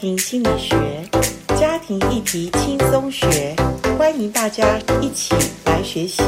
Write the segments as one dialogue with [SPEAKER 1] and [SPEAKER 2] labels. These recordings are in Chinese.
[SPEAKER 1] 庭心理学，家庭议题轻松学，欢迎大家一起来学习。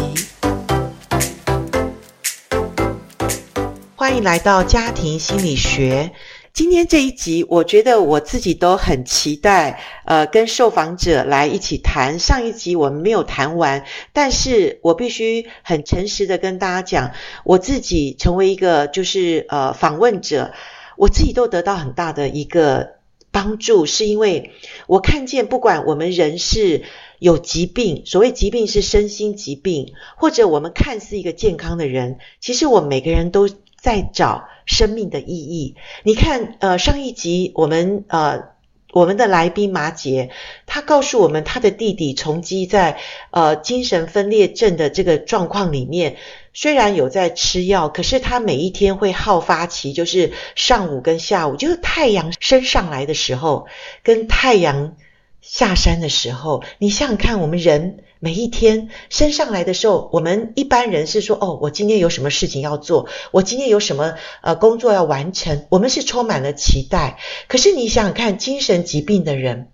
[SPEAKER 1] 欢迎来到家庭心理学。今天这一集，我觉得我自己都很期待，呃，跟受访者来一起谈。上一集我们没有谈完，但是我必须很诚实的跟大家讲，我自己成为一个就是呃访问者。我自己都得到很大的一个帮助，是因为我看见，不管我们人是有疾病，所谓疾病是身心疾病，或者我们看似一个健康的人，其实我们每个人都在找生命的意义。你看，呃，上一集我们呃。我们的来宾马姐，她告诉我们，她的弟弟从基在呃精神分裂症的这个状况里面，虽然有在吃药，可是他每一天会好发期，就是上午跟下午，就是太阳升上来的时候，跟太阳下山的时候，你想想看，我们人。每一天升上来的时候，我们一般人是说：“哦，我今天有什么事情要做，我今天有什么呃工作要完成。”我们是充满了期待。可是你想想看，精神疾病的人，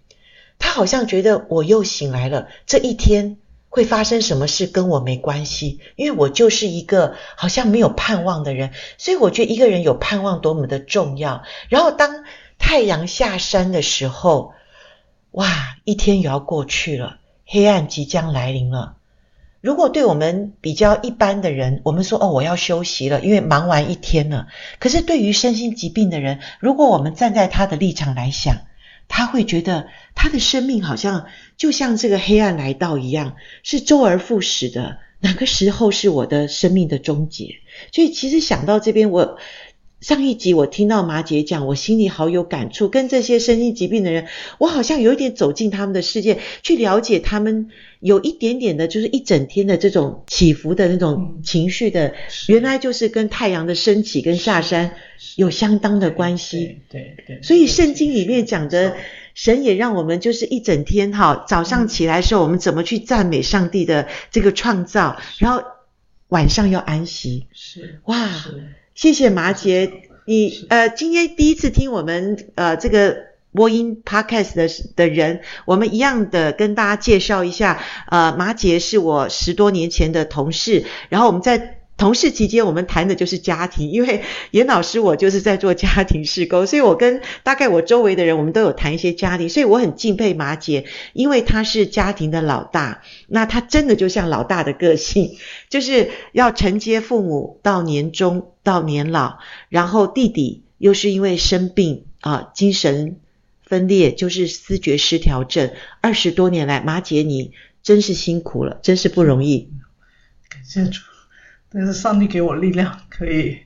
[SPEAKER 1] 他好像觉得我又醒来了，这一天会发生什么事跟我没关系，因为我就是一个好像没有盼望的人。所以我觉得一个人有盼望多么的重要。然后当太阳下山的时候，哇，一天又要过去了。黑暗即将来临了。如果对我们比较一般的人，我们说哦，我要休息了，因为忙完一天了。可是对于身心疾病的人，如果我们站在他的立场来想，他会觉得他的生命好像就像这个黑暗来到一样，是周而复始的。哪个时候是我的生命的终结？所以其实想到这边，我。上一集我听到马姐讲，我心里好有感触。跟这些身心疾病的人，我好像有一点走进他们的世界，去了解他们有一点点的，就是一整天的这种起伏的那种情绪的，原来就是跟太阳的升起跟下山有相当的关系。对对，对。所以圣经里面讲的，神也让我们就是一整天哈，早上起来的时候，我们怎么去赞美上帝的这个创造，然后晚上要安息。是哇。谢谢麻姐，你呃今天第一次听我们呃这个播音 podcast 的的人，我们一样的跟大家介绍一下，呃马姐是我十多年前的同事，然后我们在。同事期间，我们谈的就是家庭，因为 严老师我就是在做家庭事工，所以我跟大概我周围的人，我们都有谈一些家庭，所以我很敬佩马姐，因为她是家庭的老大，那她真的就像老大的个性，就是要承接父母到年终到年老，然后弟弟又是因为生病啊，精神分裂，就是思觉失调症，二十多年来，马姐你真是辛苦了，真是不容易。
[SPEAKER 2] 感谢主。但是上帝给我力量，可以，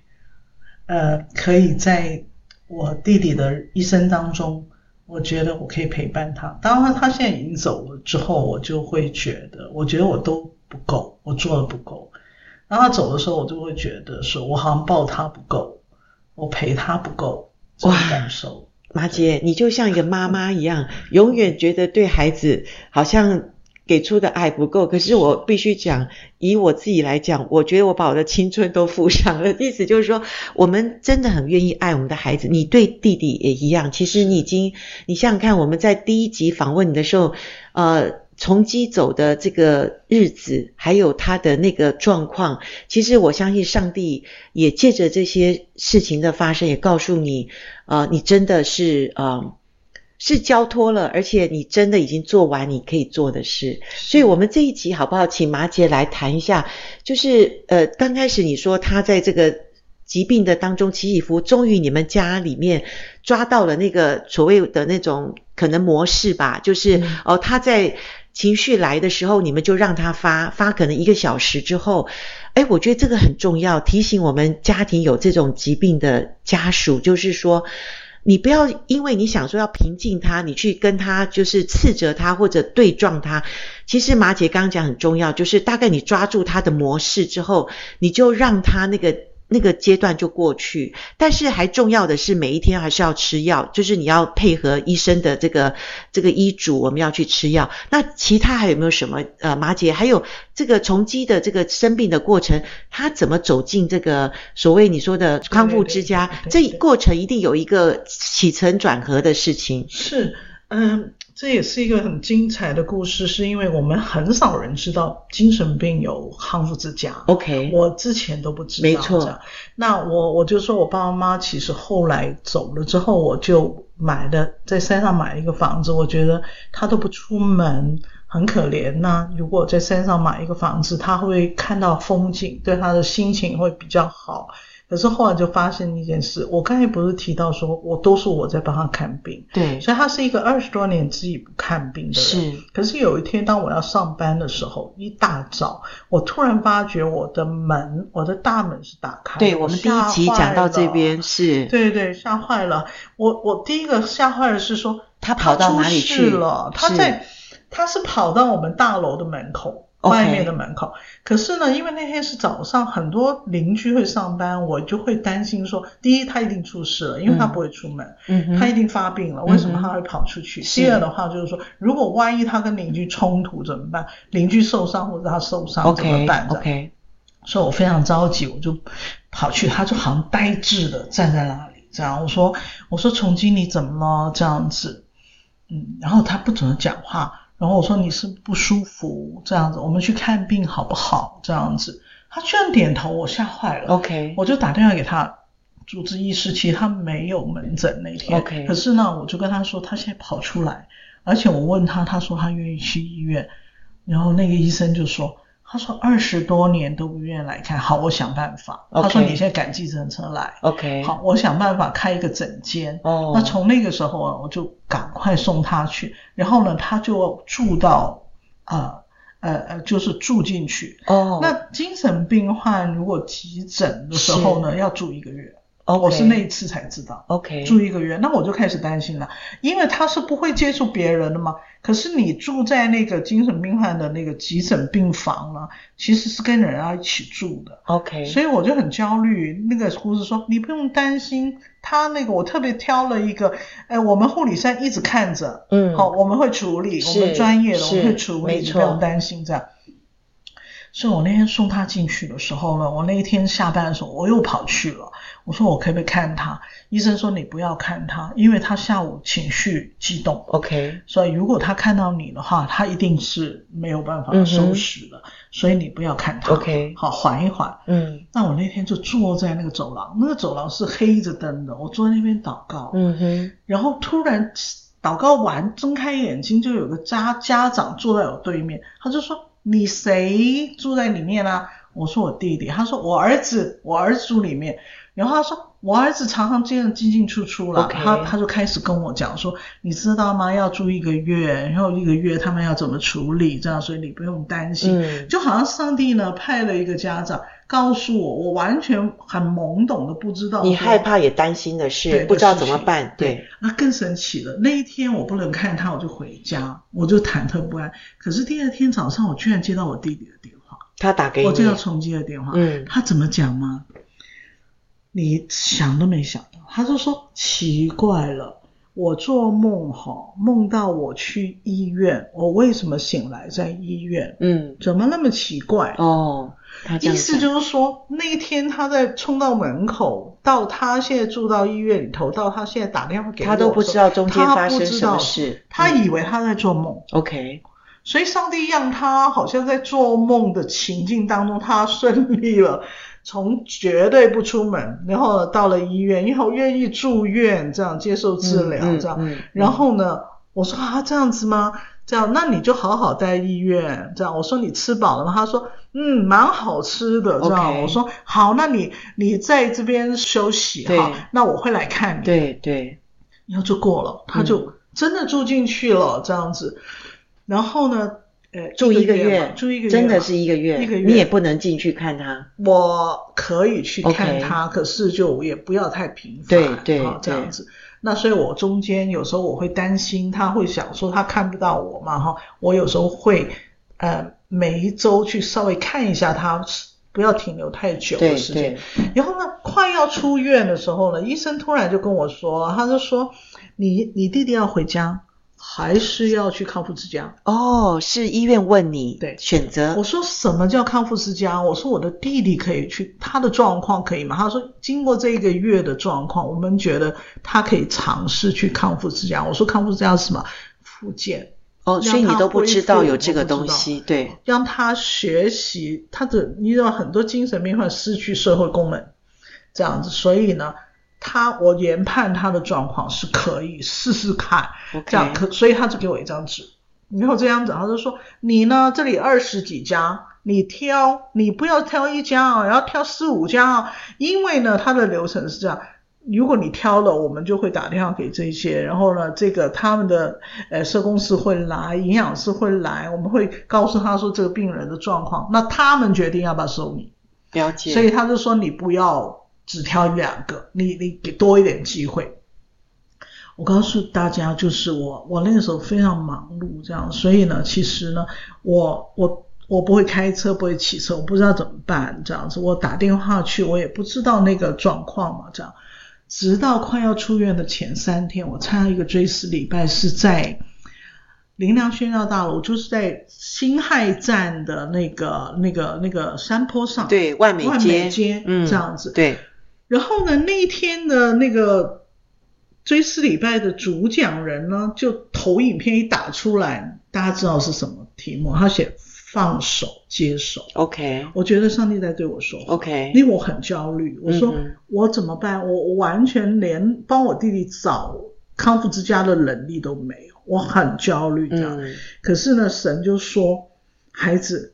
[SPEAKER 2] 呃，可以在我弟弟的一生当中，我觉得我可以陪伴他。当然，他现在已经走了之后，我就会觉得，我觉得我都不够，我做的不够。当他走的时候，我就会觉得说，我好像抱他不够，我陪他不够，这种感受。
[SPEAKER 1] 马姐，你就像一个妈妈一样，永远觉得对孩子好像。给出的爱不够，可是我必须讲，以我自己来讲，我觉得我把我的青春都付上了。意思就是说，我们真的很愿意爱我们的孩子。你对弟弟也一样。其实你已经，你想想看，我们在第一集访问你的时候，呃，崇基走的这个日子，还有他的那个状况，其实我相信上帝也借着这些事情的发生，也告诉你，呃，你真的是呃。是交托了，而且你真的已经做完你可以做的事，所以我们这一集好不好？请马姐来谈一下，就是呃，刚开始你说他在这个疾病的当中起起伏，终于你们家里面抓到了那个所谓的那种可能模式吧，就是、嗯、哦，他在情绪来的时候，你们就让他发发，可能一个小时之后，诶，我觉得这个很重要，提醒我们家庭有这种疾病的家属，就是说。你不要因为你想说要平静他，你去跟他就是斥责他或者对撞他。其实马姐刚刚讲很重要，就是大概你抓住他的模式之后，你就让他那个那个阶段就过去。但是还重要的是，每一天还是要吃药，就是你要配合医生的这个这个医嘱，我们要去吃药。那其他还有没有什么？呃，马姐，还有这个从基的这个生病的过程，他怎么走进这个所谓你说的康复之家？这过程一定有一个起承转合的事情。
[SPEAKER 2] 是，嗯。这也是一个很精彩的故事，是因为我们很少人知道精神病有康复之家。
[SPEAKER 1] OK，
[SPEAKER 2] 我之前都不知道。
[SPEAKER 1] 没错。
[SPEAKER 2] 那我我就说我爸爸妈妈其实后来走了之后，我就买了在山上买了一个房子。我觉得他都不出门，很可怜。那如果在山上买一个房子，他会看到风景，对他的心情会比较好。可是后来就发生一件事，我刚才不是提到说，我都是我在帮他看病，
[SPEAKER 1] 对，
[SPEAKER 2] 所以他是一个二十多年自己不看病的人。
[SPEAKER 1] 是，
[SPEAKER 2] 可是有一天当我要上班的时候，一大早，我突然发觉我的门，我的大门是打开的。
[SPEAKER 1] 对，我们第一集讲到这边是，
[SPEAKER 2] 对对，吓坏了。我我第一个吓坏的是说，
[SPEAKER 1] 他跑到哪里去
[SPEAKER 2] 了？他在，他是跑到我们大楼的门口。外面的门口，Okay. 可是呢，因为那天是早上，很多邻居会上班，我就会担心说，第一，他一定出事了，因为他不会出门，嗯，他一定发病了，为什么他会跑出去？嗯、第二的话就是说，如果万一他跟邻居冲突怎么办？邻居受伤或者他受伤怎么办？OK，, okay. 所以我非常着急，我就跑去，他就好像呆滞的站在那里，这样我说，我说崇基你怎么了？这样子，嗯，然后他不怎么讲话。然后我说，你是不舒服这样子，我们去看病好不好？这样子，他居然点头，我吓坏了。
[SPEAKER 1] OK，
[SPEAKER 2] 我就打电话给他主治医师，其实他没有门诊那天。
[SPEAKER 1] OK，
[SPEAKER 2] 可是呢，我就跟他说，他现在跑出来，而且我问他，他说他愿意去医院，然后那个医生就说。他说二十多年都不愿意来看，好，我想办法。Okay. 他说你现在赶计程车来
[SPEAKER 1] ，OK，
[SPEAKER 2] 好，我想办法开一个诊间。哦，那从那个时候啊，我就赶快送他去，然后呢，他就住到啊呃呃，就是住进去。哦，那精神病患如果急诊的时候呢，要住一个月。哦，我是那一次才知道。
[SPEAKER 1] OK，
[SPEAKER 2] 住一个月，那我就开始担心了，因为他是不会接触别人的嘛。可是你住在那个精神病患的那个急诊病房呢，其实是跟人家一起住的。
[SPEAKER 1] OK，
[SPEAKER 2] 所以我就很焦虑。那个护士说：“你不用担心，他那个我特别挑了一个，哎，我们护理师一直看着，嗯，好，我们会处理，我们专业的，我们会处理，你不用担心这样。”所以我那天送他进去的时候呢，我那一天下班的时候，我又跑去了。我说我可不可以看他？医生说你不要看他，因为他下午情绪激动。
[SPEAKER 1] OK，
[SPEAKER 2] 所以如果他看到你的话，他一定是没有办法收拾了。嗯、所以你不要看他。
[SPEAKER 1] OK，
[SPEAKER 2] 好，缓一缓。
[SPEAKER 1] 嗯。
[SPEAKER 2] 那我那天就坐在那个走廊，那个走廊是黑着灯的，我坐在那边祷告。
[SPEAKER 1] 嗯哼。
[SPEAKER 2] 然后突然祷告完，睁开眼睛，就有个家家长坐在我对面，他就说。你谁住在里面啊？我说我弟弟。他说我儿子，我儿子住里面。然后他说我儿子常常这样进进出出了。他他就开始跟我讲说，你知道吗？要住一个月，然后一个月他们要怎么处理？这样，所以你不用担心。嗯，就好像上帝呢派了一个家长告诉我，我完全很懵懂的不知道。
[SPEAKER 1] 你害怕也担心的是，不知道怎么办。对，
[SPEAKER 2] 那更神奇了。那一天我不能看他，我就回家，我就忐忑不安。可是第二天早上，我居然接到我弟弟的电话。
[SPEAKER 1] 他打给你。
[SPEAKER 2] 我接到重庆的电话。嗯。他怎么讲吗？你想都没想到，他就说奇怪了，我做梦哈，梦到我去医院，我为什么醒来在医院？嗯，怎么那么奇怪？
[SPEAKER 1] 哦，他
[SPEAKER 2] 意思就是说那一天他在冲到门口，到他现在住到医院里头，到他现在打电话给我，
[SPEAKER 1] 他都不知道中间发生什么事，
[SPEAKER 2] 他以为他在做梦。
[SPEAKER 1] 嗯、OK，
[SPEAKER 2] 所以上帝让他好像在做梦的情境当中，他顺利了。从绝对不出门，然后到了医院，以后愿意住院，这样接受治疗，嗯、这样、嗯嗯。然后呢，我说啊，这样子吗？这样，那你就好好待医院。这样，我说你吃饱了吗？他说，嗯，蛮好吃的。这样，okay. 我说好，那你你在这边休息哈，那我会来看你。
[SPEAKER 1] 对对，
[SPEAKER 2] 然后就过了，他就真的住进去了，这样子。然后呢？呃，
[SPEAKER 1] 住一个月，
[SPEAKER 2] 住一个月，
[SPEAKER 1] 真的是一个月，
[SPEAKER 2] 一个月，
[SPEAKER 1] 你也不能进去看他。
[SPEAKER 2] 我可以去看他.可是就也不要太频繁，
[SPEAKER 1] 对对，
[SPEAKER 2] 这样子。那所以我中间有时候我会担心他会想说他看不到我嘛，哈，我有时候会呃每一周去稍微看一下他不要停留太久的时间。然后呢，快要出院的时候呢，医生突然就跟我说，他就说：“你你弟弟要回家。”还是要去康复之家
[SPEAKER 1] 哦？是医院问你
[SPEAKER 2] 对
[SPEAKER 1] 选择？
[SPEAKER 2] 我说什么叫康复之家？我说我的弟弟可以去，他的状况可以吗？他说经过这一个月的状况，我们觉得他可以尝试去康复之家。我说康复之家是什么？复健
[SPEAKER 1] 哦，所以你都不知道有这个东西，对，
[SPEAKER 2] 让他学习他的，你知道很多精神病患失去社会功能这样子，所以呢。他，我研判他的状况是可以试试看.这样可，所以他就给我一张纸，然后这样子，他就说你呢，这里二十几家，你挑，你不要挑一家啊，要挑四五家啊，因为呢，他的流程是这样，如果你挑了，我们就会打电话给这些，然后呢，这个他们的呃社工师会来，营养师会来，我们会告诉他说这个病人的状况，那他们决定要不要收你，
[SPEAKER 1] 了解，
[SPEAKER 2] 所以他就说你不要。只挑一两个，你你给多一点机会。我告诉大家，就是我我那个时候非常忙碌，这样，所以呢，其实呢，我我我不会开车，不会骑车，我不知道怎么办，这样子。我打电话去，我也不知道那个状况嘛，这样。直到快要出院的前三天，我参加一个追思礼拜，是在林良宣教大楼，就是在辛亥站的那个那个那个山坡上，
[SPEAKER 1] 对，万美街，万美
[SPEAKER 2] 街，嗯，这样子，
[SPEAKER 1] 对。
[SPEAKER 2] 然后呢，那一天的那个追思礼拜的主讲人呢，就投影片一打出来，大家知道是什么题目？他写放手接手。
[SPEAKER 1] OK，
[SPEAKER 2] 我觉得上帝在对我说话。
[SPEAKER 1] OK，
[SPEAKER 2] 因为我很焦虑，我说我怎么办？我我完全连帮我弟弟找康复之家的能力都没有，我很焦虑这样。嗯、可是呢，神就说，孩子。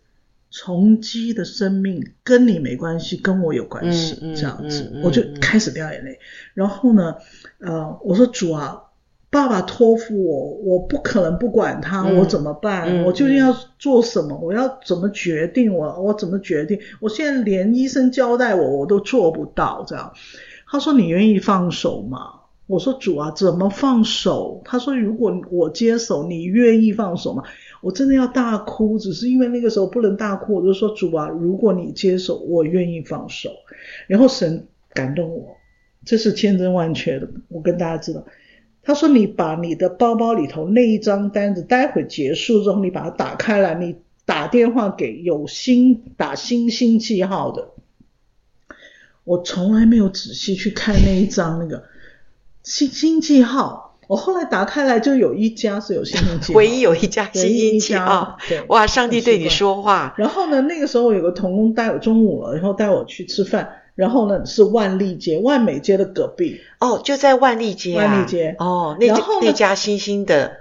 [SPEAKER 2] 崇基的生命跟你没关系，跟我有关系，嗯、这样子，嗯嗯、我就开始掉眼泪。嗯、然后呢，呃，我说主啊，爸爸托付我，我不可能不管他，嗯、我怎么办？嗯、我究竟要做什么？我要怎么决定？我我怎么决定？我现在连医生交代我，我都做不到。这样，他说你愿意放手吗？我说主啊，怎么放手？他说如果我接手，你愿意放手吗？我真的要大哭，只是因为那个时候不能大哭，我就说主啊，如果你接手，我愿意放手。然后神感动我，这是千真万确的。我跟大家知道，他说你把你的包包里头那一张单子，待会结束之后你把它打开来，你打电话给有星打星星记号的。我从来没有仔细去看那一张那个星星记号。我后来打开来，就有一家是有星星记号，
[SPEAKER 1] 唯一有一家星星记号。对，哇，上帝对你说话。
[SPEAKER 2] 然后呢，那个时候有个童工带我中午了，然后带我去吃饭。然后呢，是万利街，万美街的隔壁。
[SPEAKER 1] 哦，就在万利街啊。
[SPEAKER 2] 万利街。
[SPEAKER 1] 哦，那那家星星的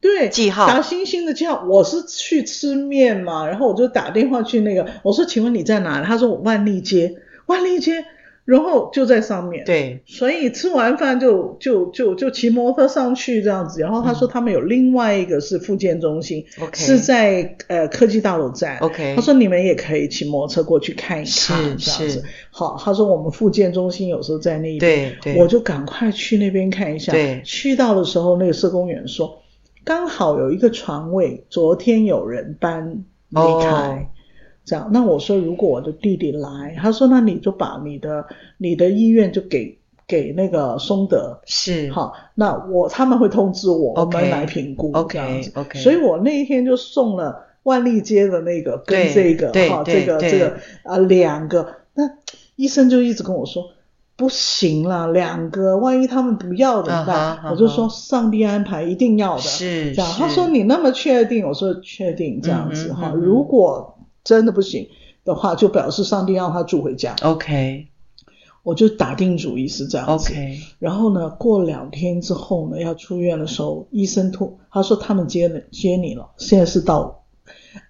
[SPEAKER 2] 对
[SPEAKER 1] 记号，
[SPEAKER 2] 打星星的记号。我是去吃面嘛，然后我就打电话去那个，我说，请问你在哪里？他说我万利街，万利街。然后就在上面，
[SPEAKER 1] 对，
[SPEAKER 2] 所以吃完饭就就就就骑摩托上去这样子。然后他说他们有另外一个是复健中心，
[SPEAKER 1] 嗯、
[SPEAKER 2] 是在呃科技大楼站。
[SPEAKER 1] OK，
[SPEAKER 2] 他说你们也可以骑摩托车过去看一看，
[SPEAKER 1] 是
[SPEAKER 2] 这样子。好，他说我们复健中心有时候在那边，
[SPEAKER 1] 对对，
[SPEAKER 2] 我就赶快去那边看一下。
[SPEAKER 1] 对，
[SPEAKER 2] 去到的时候那个社工员说，刚好有一个床位，昨天有人搬离开。哦这样，那我说如果我的弟弟来，他说那你就把你的你的意愿就给给那个松德，
[SPEAKER 1] 是
[SPEAKER 2] 好，那我他们会通知我，okay, 我们来评估这样子。
[SPEAKER 1] OK OK，
[SPEAKER 2] 所以我那一天就送了万利街的那个跟这个哈这个这个啊两个，那医生就一直跟我说不行了，两个万一他们不要怎么办？Uh huh, uh huh. 我就说上帝安排一定要的，
[SPEAKER 1] 是
[SPEAKER 2] 这样。他说你那么确定？我说确定这样子哈，如果。真的不行的话，就表示上帝让他住回家。
[SPEAKER 1] OK，
[SPEAKER 2] 我就打定主意是这样子。
[SPEAKER 1] OK，
[SPEAKER 2] 然后呢，过两天之后呢，要出院的时候，医生突他说他们接了接你了，现在是到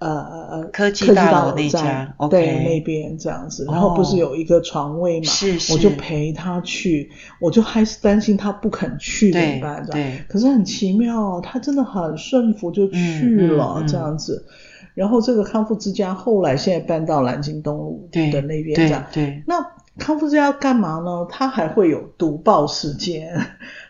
[SPEAKER 2] 呃呃
[SPEAKER 1] 科技大楼那家，okay.
[SPEAKER 2] 对那边这样子。然后不是有一个床位嘛，
[SPEAKER 1] 是是，
[SPEAKER 2] 我就陪他去，我就还是担心他不肯去怎么办？
[SPEAKER 1] 对，
[SPEAKER 2] 可是很奇妙，他真的很顺服就去了，这样子。然后这个康复之家后来现在搬到南京东路的那边这样。
[SPEAKER 1] 对。对对，
[SPEAKER 2] 那康复之家干嘛呢？他还会有读报时间，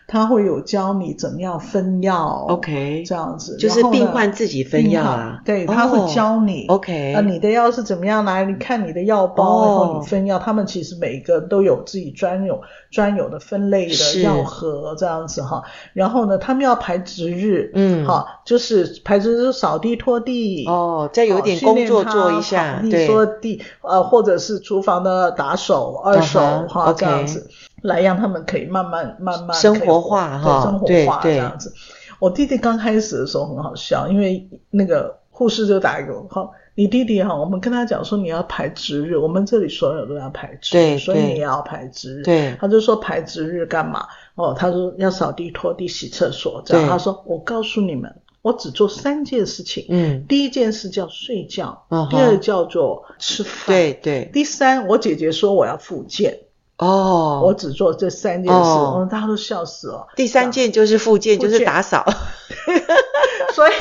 [SPEAKER 2] 他会有教你怎么样分药
[SPEAKER 1] ，OK，
[SPEAKER 2] 这样子，
[SPEAKER 1] 就是病患自己分药啊，
[SPEAKER 2] 对，他会教你
[SPEAKER 1] ，OK，
[SPEAKER 2] 啊，你的药是怎么样来？你看你的药包，然后你分药，他们其实每一个都有自己专有专有的分类的药盒这样子哈。然后呢，他们要排值日，嗯，好，就是排值日扫地拖地，
[SPEAKER 1] 哦，再有点工作做一下，
[SPEAKER 2] 对，说地，呃，或者是厨房的打手、二手哈，这样子。来让他们可以慢慢慢慢
[SPEAKER 1] 生活化哈，
[SPEAKER 2] 生活化这样子。我弟弟刚开始的时候很好笑，因为那个护士就打给我，哈，你弟弟哈，我们跟他讲说你要排值日，我们这里所有都要排值日，所以你也要排值日。
[SPEAKER 1] 对，
[SPEAKER 2] 他就说排值日干嘛？哦，他说要扫地、拖地、洗厕所，这样。他说我告诉你们，我只做三件事情。嗯，第一件事叫睡觉，第二叫做吃饭，
[SPEAKER 1] 对对。
[SPEAKER 2] 第三，我姐姐说我要复健。
[SPEAKER 1] 哦，
[SPEAKER 2] 我只做这三件事，哦，大家都笑死了。
[SPEAKER 1] 第三件就是复健，就是打扫。
[SPEAKER 2] 所以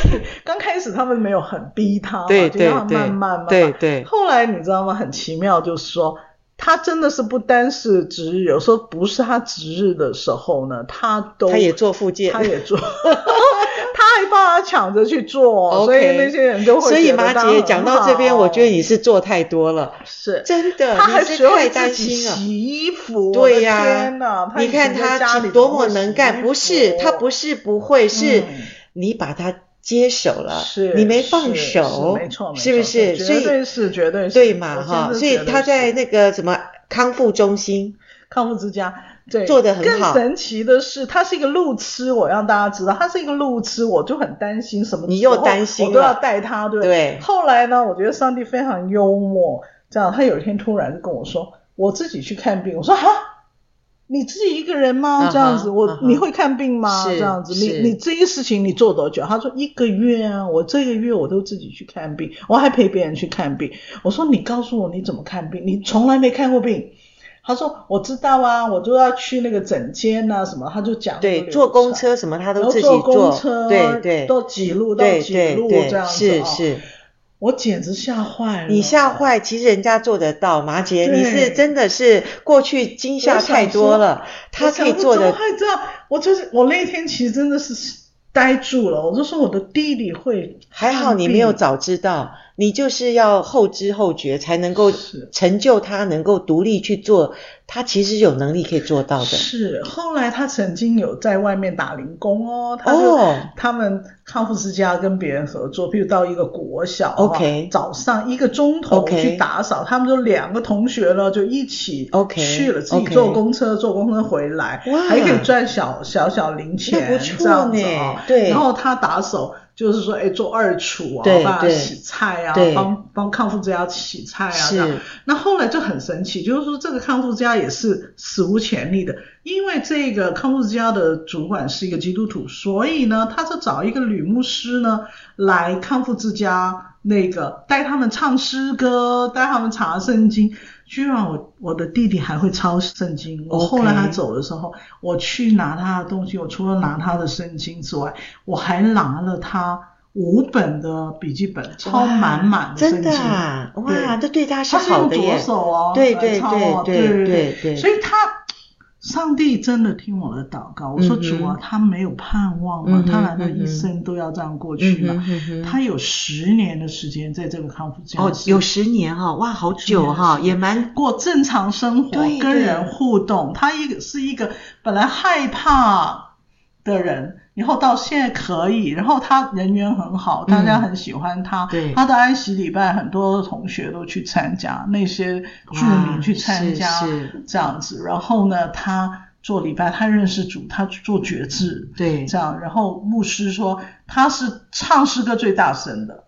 [SPEAKER 2] 刚开始他们没有很逼他，
[SPEAKER 1] 对对对，
[SPEAKER 2] 慢慢慢慢。
[SPEAKER 1] 对对。
[SPEAKER 2] 后来你知道吗？很奇妙，就是说他真的是不单是值日，有时候不是他值日的时候呢，他都
[SPEAKER 1] 他也做复健，
[SPEAKER 2] 他也做。他还帮他抢着去做，okay, 所以那些人就会。
[SPEAKER 1] 所以马姐讲到这边，我觉得你是做太多了，
[SPEAKER 2] 是
[SPEAKER 1] 真的。
[SPEAKER 2] 他还学会自
[SPEAKER 1] 己
[SPEAKER 2] 洗衣服，
[SPEAKER 1] 对呀！你看他多么能干，不是他不是不会，是你把他接手了，是你没放手，
[SPEAKER 2] 没错，
[SPEAKER 1] 是不是？
[SPEAKER 2] 绝对是，绝对是，
[SPEAKER 1] 对嘛哈？所以他在那个什么康复中心、
[SPEAKER 2] 康复之家。对，
[SPEAKER 1] 做的很好。
[SPEAKER 2] 更神奇的是，他是一个路痴，我让大家知道，他是一个路痴，我就很担心什么。
[SPEAKER 1] 你又担心，
[SPEAKER 2] 我都要带他，对。对。后来呢，我觉得上帝非常幽默，这样，他有一天突然就跟我说：“我自己去看病。”我说：“哈，你自己一个人吗？这样子，我你会看病吗？这样子，你你这些事情你做多久？”他说：“一个月啊，我这个月我都自己去看病，我还陪别人去看病。”我说：“你告诉我你怎么看病？你从来没看过病。”他说：“我知道啊，我就要去那个整间啊，什么，他就讲。
[SPEAKER 1] 对，坐公车什么他都自己坐。
[SPEAKER 2] 坐公车，对对，都几路到几路这样子。
[SPEAKER 1] 是是，
[SPEAKER 2] 我简直吓坏了。
[SPEAKER 1] 你吓坏，其实人家做得到，马姐，你是真的是过去惊吓太多了，他可以做的。
[SPEAKER 2] 我知道，我就是我那天其实真的是呆住了，我就说我的弟弟会。
[SPEAKER 1] 还好你没有早知道。你就是要后知后觉，才能够成就他，能够独立去做。他其实有能力可以做到的。
[SPEAKER 2] 是，后来他曾经有在外面打零工哦。他就哦。他们康复之家跟别人合作，比如到一个国小
[SPEAKER 1] ，OK，
[SPEAKER 2] 早上一个钟头去打扫，okay. 他们就两个同学呢就一起，OK，去了，自己坐公车，坐公车回来，哇，还可以赚小小小零钱，
[SPEAKER 1] 那不错呢。对。
[SPEAKER 2] 然后他打扫。就是说，哎，做二厨啊，帮他洗菜啊，帮帮康复之家洗菜啊，这样。那后来就很神奇，就是说这个康复之家也是史无前例的，因为这个康复之家的主管是一个基督徒，所以呢，他就找一个女牧师呢来康复之家，那个带他们唱诗歌，带他们查圣经。居然我我的弟弟还会抄圣经。我后来他走的时候，我去拿他的东西，我除了拿他的圣经之外，我还拿了他五本的笔记本，抄满满的。真的啊？
[SPEAKER 1] 哇，这对他是好的耶。
[SPEAKER 2] 他是用左手哦，
[SPEAKER 1] 对对对对对对对，
[SPEAKER 2] 所以他。上帝真的听我的祷告，我说主啊，他没有盼望吗？他难道一生都要这样过去吗？他有十年的时间在这个康复家
[SPEAKER 1] 哦，有十年哈，哇，好久哈，也蛮
[SPEAKER 2] 过正常生活，跟人互动。他一个是一个本来害怕的人。然后到现在可以，然后他人缘很好，大家很喜欢他。对、嗯，他的安息礼拜很多同学都去参加，那些居民去参加，这样子。然后呢，他做礼拜，他认识主，他做觉志，对，这样。然后牧师说他是唱诗歌最大声的。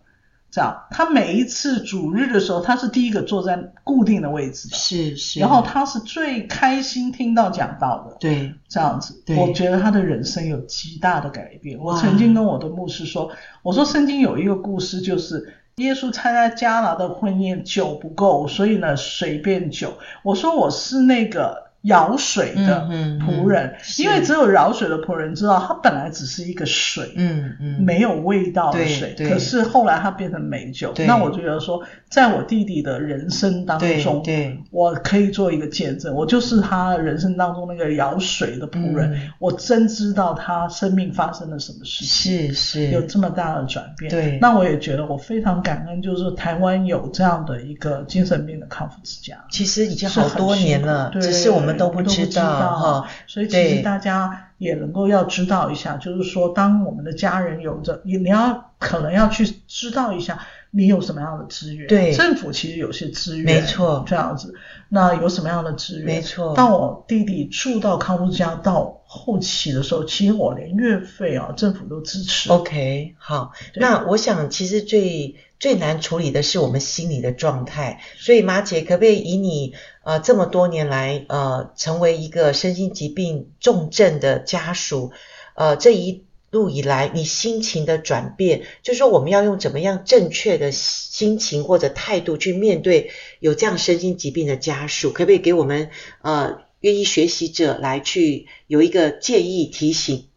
[SPEAKER 2] 这样，他每一次主日的时候，他是第一个坐在固定的位置的，
[SPEAKER 1] 是是。
[SPEAKER 2] 然后他是最开心听到讲道的，
[SPEAKER 1] 对，
[SPEAKER 2] 这样子。我觉得他的人生有极大的改变。我曾经跟我的牧师说，我说圣经有一个故事，就是耶稣参加迦拿的婚宴，酒不够，所以呢随便酒。我说我是那个舀水的仆人，
[SPEAKER 1] 嗯嗯、
[SPEAKER 2] 因为只有舀水的仆人知道，它本来只是一个水，
[SPEAKER 1] 嗯嗯，
[SPEAKER 2] 没有味道的水，可是后来它变成美酒。那我就觉得说，在我弟弟的人生当中，对，我可以做一个见证，我就是他人生当中那个舀水的仆人，嗯、我真知道他生命发生了什么事情，
[SPEAKER 1] 是是，
[SPEAKER 2] 有这么大的转变。
[SPEAKER 1] 对，
[SPEAKER 2] 那我也觉得我非常感恩，就是台湾有这样的一个精神病的康复之家，
[SPEAKER 1] 其实已经好多年了，只是我们。都不知道哈，
[SPEAKER 2] 所以其实大家也能够要知道一下，就是说，当我们的家人有着，你你要可能要去知道一下，你有什么样的资源。
[SPEAKER 1] 对，
[SPEAKER 2] 政府其实有些资源，
[SPEAKER 1] 没错，
[SPEAKER 2] 这样子。那有什么样的资源？
[SPEAKER 1] 没错。
[SPEAKER 2] 当我弟弟住到康复家到后期的时候，其实我连月费啊，政府都支持。
[SPEAKER 1] OK，好。那我想，其实最最难处理的是我们心理的状态。所以，马姐可不可以以你？呃，这么多年来，呃，成为一个身心疾病重症的家属，呃，这一路以来，你心情的转变，就是说我们要用怎么样正确的心情或者态度去面对有这样身心疾病的家属，可不可以给我们呃愿意学习者来去有一个建议提醒？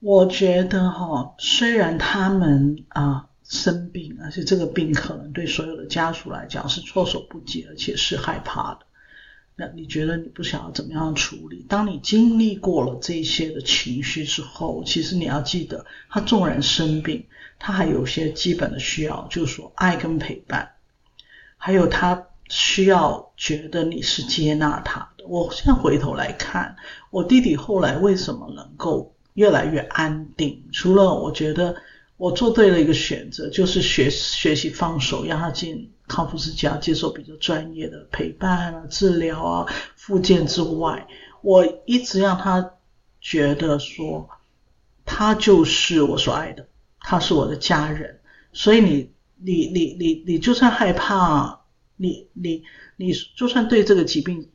[SPEAKER 2] 我觉得哈、哦，虽然他们啊。生病，而且这个病可能对所有的家属来讲是措手不及，而且是害怕的。那你觉得你不想要怎么样处理？当你经历过了这些的情绪之后，其实你要记得，他纵然生病，他还有些基本的需要，就是说爱跟陪伴，还有他需要觉得你是接纳他的。我现在回头来看，我弟弟后来为什么能够越来越安定？除了我觉得。我做对了一个选择，就是学学习放手，让他进康复之家接受比较专业的陪伴啊、治疗啊、复健之外，我一直让他觉得说，他就是我所爱的，他是我的家人。所以你你你你你就算害怕，你你你就算对这个疾病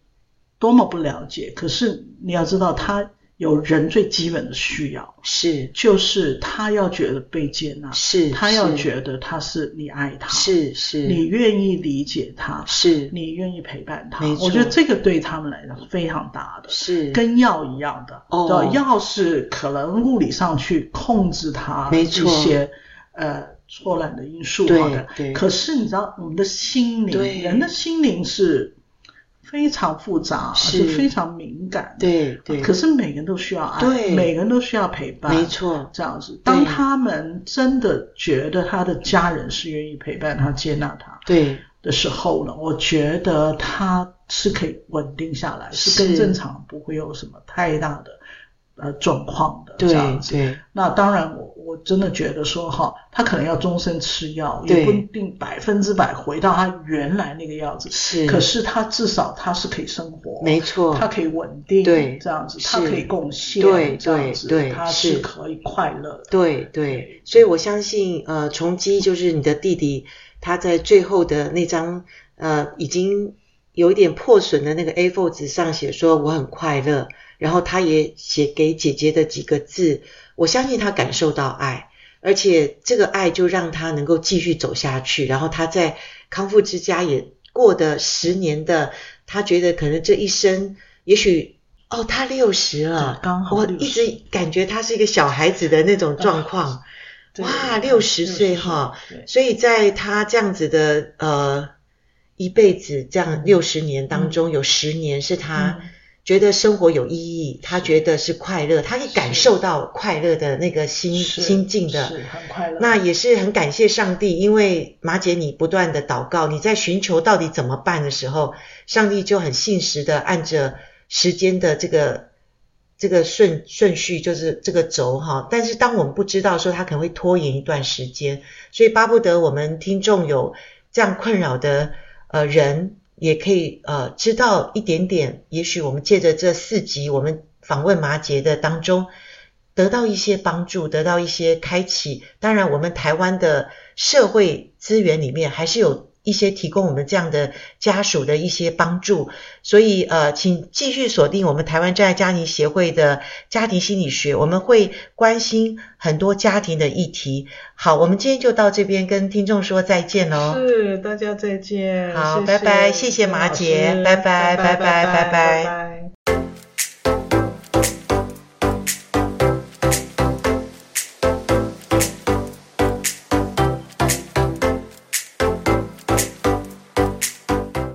[SPEAKER 2] 多么不了解，可是你要知道他。有人最基本的需要。
[SPEAKER 1] 是，
[SPEAKER 2] 就是他要觉得被接纳，
[SPEAKER 1] 是，
[SPEAKER 2] 他要觉得他是你爱他，
[SPEAKER 1] 是是，
[SPEAKER 2] 你愿意理解他，
[SPEAKER 1] 是，
[SPEAKER 2] 你愿意陪伴他，我觉得这个对他们来讲是非常大的，
[SPEAKER 1] 是，
[SPEAKER 2] 跟药一样的，
[SPEAKER 1] 哦，
[SPEAKER 2] 药是可能物理上去控制他一些呃错乱的因素，好的，
[SPEAKER 1] 对，
[SPEAKER 2] 可是你知道我们的心灵，
[SPEAKER 1] 对，
[SPEAKER 2] 人的心灵是。非常复杂，是非常敏感。
[SPEAKER 1] 对对。
[SPEAKER 2] 可是每个人都需要爱，
[SPEAKER 1] 对，
[SPEAKER 2] 每个人都需要陪伴。
[SPEAKER 1] 没错，
[SPEAKER 2] 这样子。当他们真的觉得他的家人是愿意陪伴他、接纳他，对的时候呢，我觉得他是可以稳定下来，是跟正常不会有什么太大的呃状况的。这样子。对。那当然我。我真的觉得说哈，他可能要终身吃药，也不一定百分之百回到他原来那个样子。是，可是他至少他是可以生活，
[SPEAKER 1] 没错，
[SPEAKER 2] 他可以稳定，对，这样子，他可以贡献，对，这样子，对，他是可以快乐的。
[SPEAKER 1] 对对，所以我相信，呃，崇基就是你的弟弟，他在最后的那张呃已经有一点破损的那个 A4 纸上写说我很快乐，然后他也写给姐姐的几个字。我相信他感受到爱，而且这个爱就让他能够继续走下去。然后他在康复之家也过的十年的，他觉得可能这一生，也许哦，他六十了，
[SPEAKER 2] 刚好
[SPEAKER 1] 我一直感觉他是一个小孩子的那种状况。啊、哇，六十岁哈，所以在他这样子的呃一辈子这样六十年当中，嗯、有十年是他。嗯觉得生活有意义，他觉得是快乐，他可以感受到快乐的那个心心境的，
[SPEAKER 2] 是很快乐。
[SPEAKER 1] 那也是很感谢上帝，因为马姐你不断的祷告，你在寻求到底怎么办的时候，上帝就很信实的按着时间的这个这个顺顺序，就是这个轴哈。但是当我们不知道说他可能会拖延一段时间，所以巴不得我们听众有这样困扰的呃人。也可以呃知道一点点，也许我们借着这四集我们访问麻杰的当中，得到一些帮助，得到一些开启。当然，我们台湾的社会资源里面还是有一些提供我们这样的家属的一些帮助。所以呃，请继续锁定我们台湾真爱家庭协会的家庭心理学，我们会关心很多家庭的议题。好，我们今天就到这边跟听众说再见喽。
[SPEAKER 2] 是，大家再见。
[SPEAKER 1] 好，
[SPEAKER 2] 谢谢
[SPEAKER 1] 拜拜，谢谢马姐，拜拜，拜拜，拜拜。拜拜拜拜。